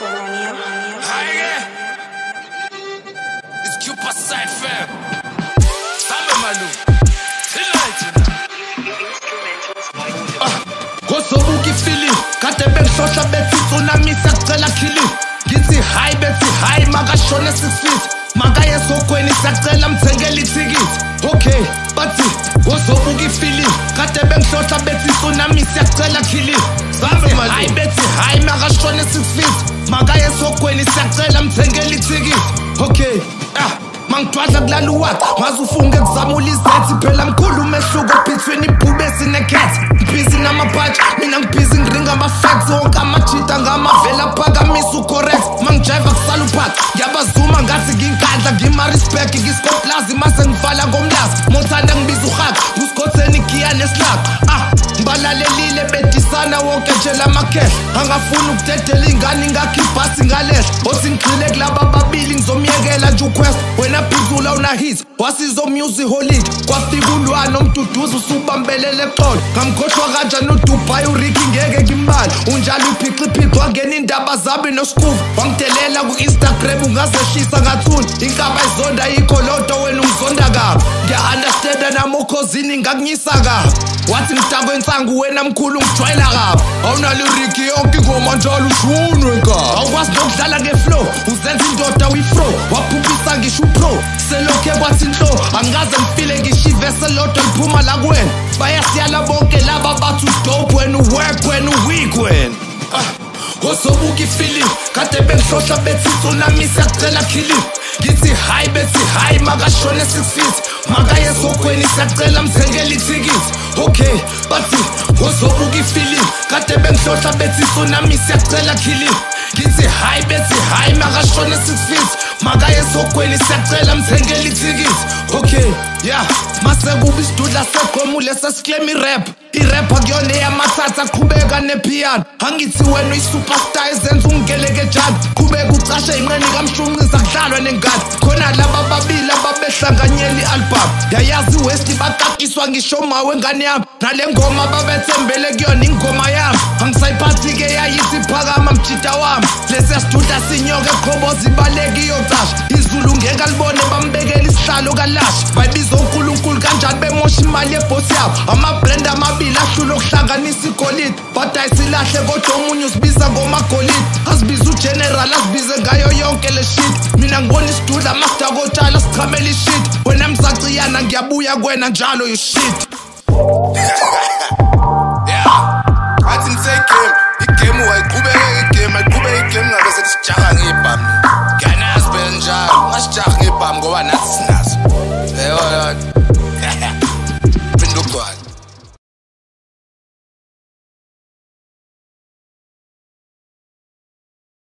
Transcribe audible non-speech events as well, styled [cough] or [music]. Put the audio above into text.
Colonia. Drenge! Es gibt was Zeit, Fam. Samme Malu. Ngizobukifili kade bengihlosha bethi tsunami siyacela khili ngithi hayi bethi hayi makashona sisifit makaye esogweni siyacela mthengele ithikithi okay bathi ngozobuka ifili kade bengihlosha bethi tsunami siyacela khili ngabe manje hayi bethi hayi makashone 6 feet makaye esogweni siyacela mthengele ithikithi okay ah mangidwadla kulala uwaqa ngaze ufunge kuzamula izethi phela mkhulu umehluko between ibhubesi nekhetha ngibhizi namapatshi mina ngibhizi ngiringa ama-facts wonke amajita ngamavela phakamisa ucorrect mangijaiva kusala uphaqa ngiyabazuma ngathi nginkandla ngima-respect ngiskoplazi mase ngivala ngomlazi mothanda ngibiza uhaqa ngusikotheni igiya nesilaqa ah ngibalalelile bet umntana wonke nje lamakhehla angafuni ukudedela ingane ingakho ibhasi ngalehla osingigxile kulaba ngempela nje uquest wena phuzula unahit wasiza omusic holid kwafika ulwana umduduzi usubambelele xolo ngamkhohlwa kanjani udubai uriki ngeke ngimbali unjalo uphixiphixa wangena indaba zabi noskuva wamdelela ku-instagram ungazehlisa ngathuni inkaba izonda ikholoto wena umzonda kabi ngiya-understanda namokhozini ngakunyisa kabi wathi mdabo ensangu wena mkhulu ngijwayela kabi awunaliriki yonke ingoma njalo ushunwe kabi awukwazi nokudlala ngeflow uzenza indoda uyifro ngisho upro selokhe kwathi nto angikaze ngifile ngisho ivese lodwa liphuma la kwena bayasiyala bonke laba bathi udope wena uwep wena uweek wena ah, ozobuka ifilimu kade bengihlohla bethi tsunami siyacela khilimu ngithi hayi bethi hayi makashone six feet makaye esokweni siyacela mthengele ithikithi okay bathi ozobuka ifilimu kade bengihlohla bethi tsunami siyacela khilimu ngithi hayi bethi hayi makashone six feet makaye esogweli siyacela mthengele ithikithi okay ya masekube isidudla segomule sesiklem irap irap akuyona eyamathatha qhubeka nepiyano angithi wena uyi-superstar ezenza ungikeleke jadi qhubeka ucashe inqeni kamshunqisa kudlalwa nengadi khona laba babili ababehlanganyela i-albhamu yayazi westi bakakiswa ngisho mawe ngane yami nale ngoma babethembele kuyona ingoma yami ujita wami lesiya sithutha sinyoka eqhoboza ibaleki iyocasha izulu ngeke alibone bambekela isihlalo kalasha bayibiza unkulunkulu kanjani bemosha imali yebhosi yabo amabrand amabili ahlula okuhlanganisa igolide bada isilahle kodwa omunye usibiza ngomagolide asibiza ugeneral asibize ngayo yonke le shit mina ngibona isidudla masidakotshala siqhamela ishit wena msaciyana ngiyabuya kwena njalo yoshit [laughs] yeah. athi ngisegame igame wayiqhubeka Ngimnga bese sijaha ngebham Ngiyanazi benjalo Ngasijaha ngebham ngoba nathi sinazo Eyo yodwa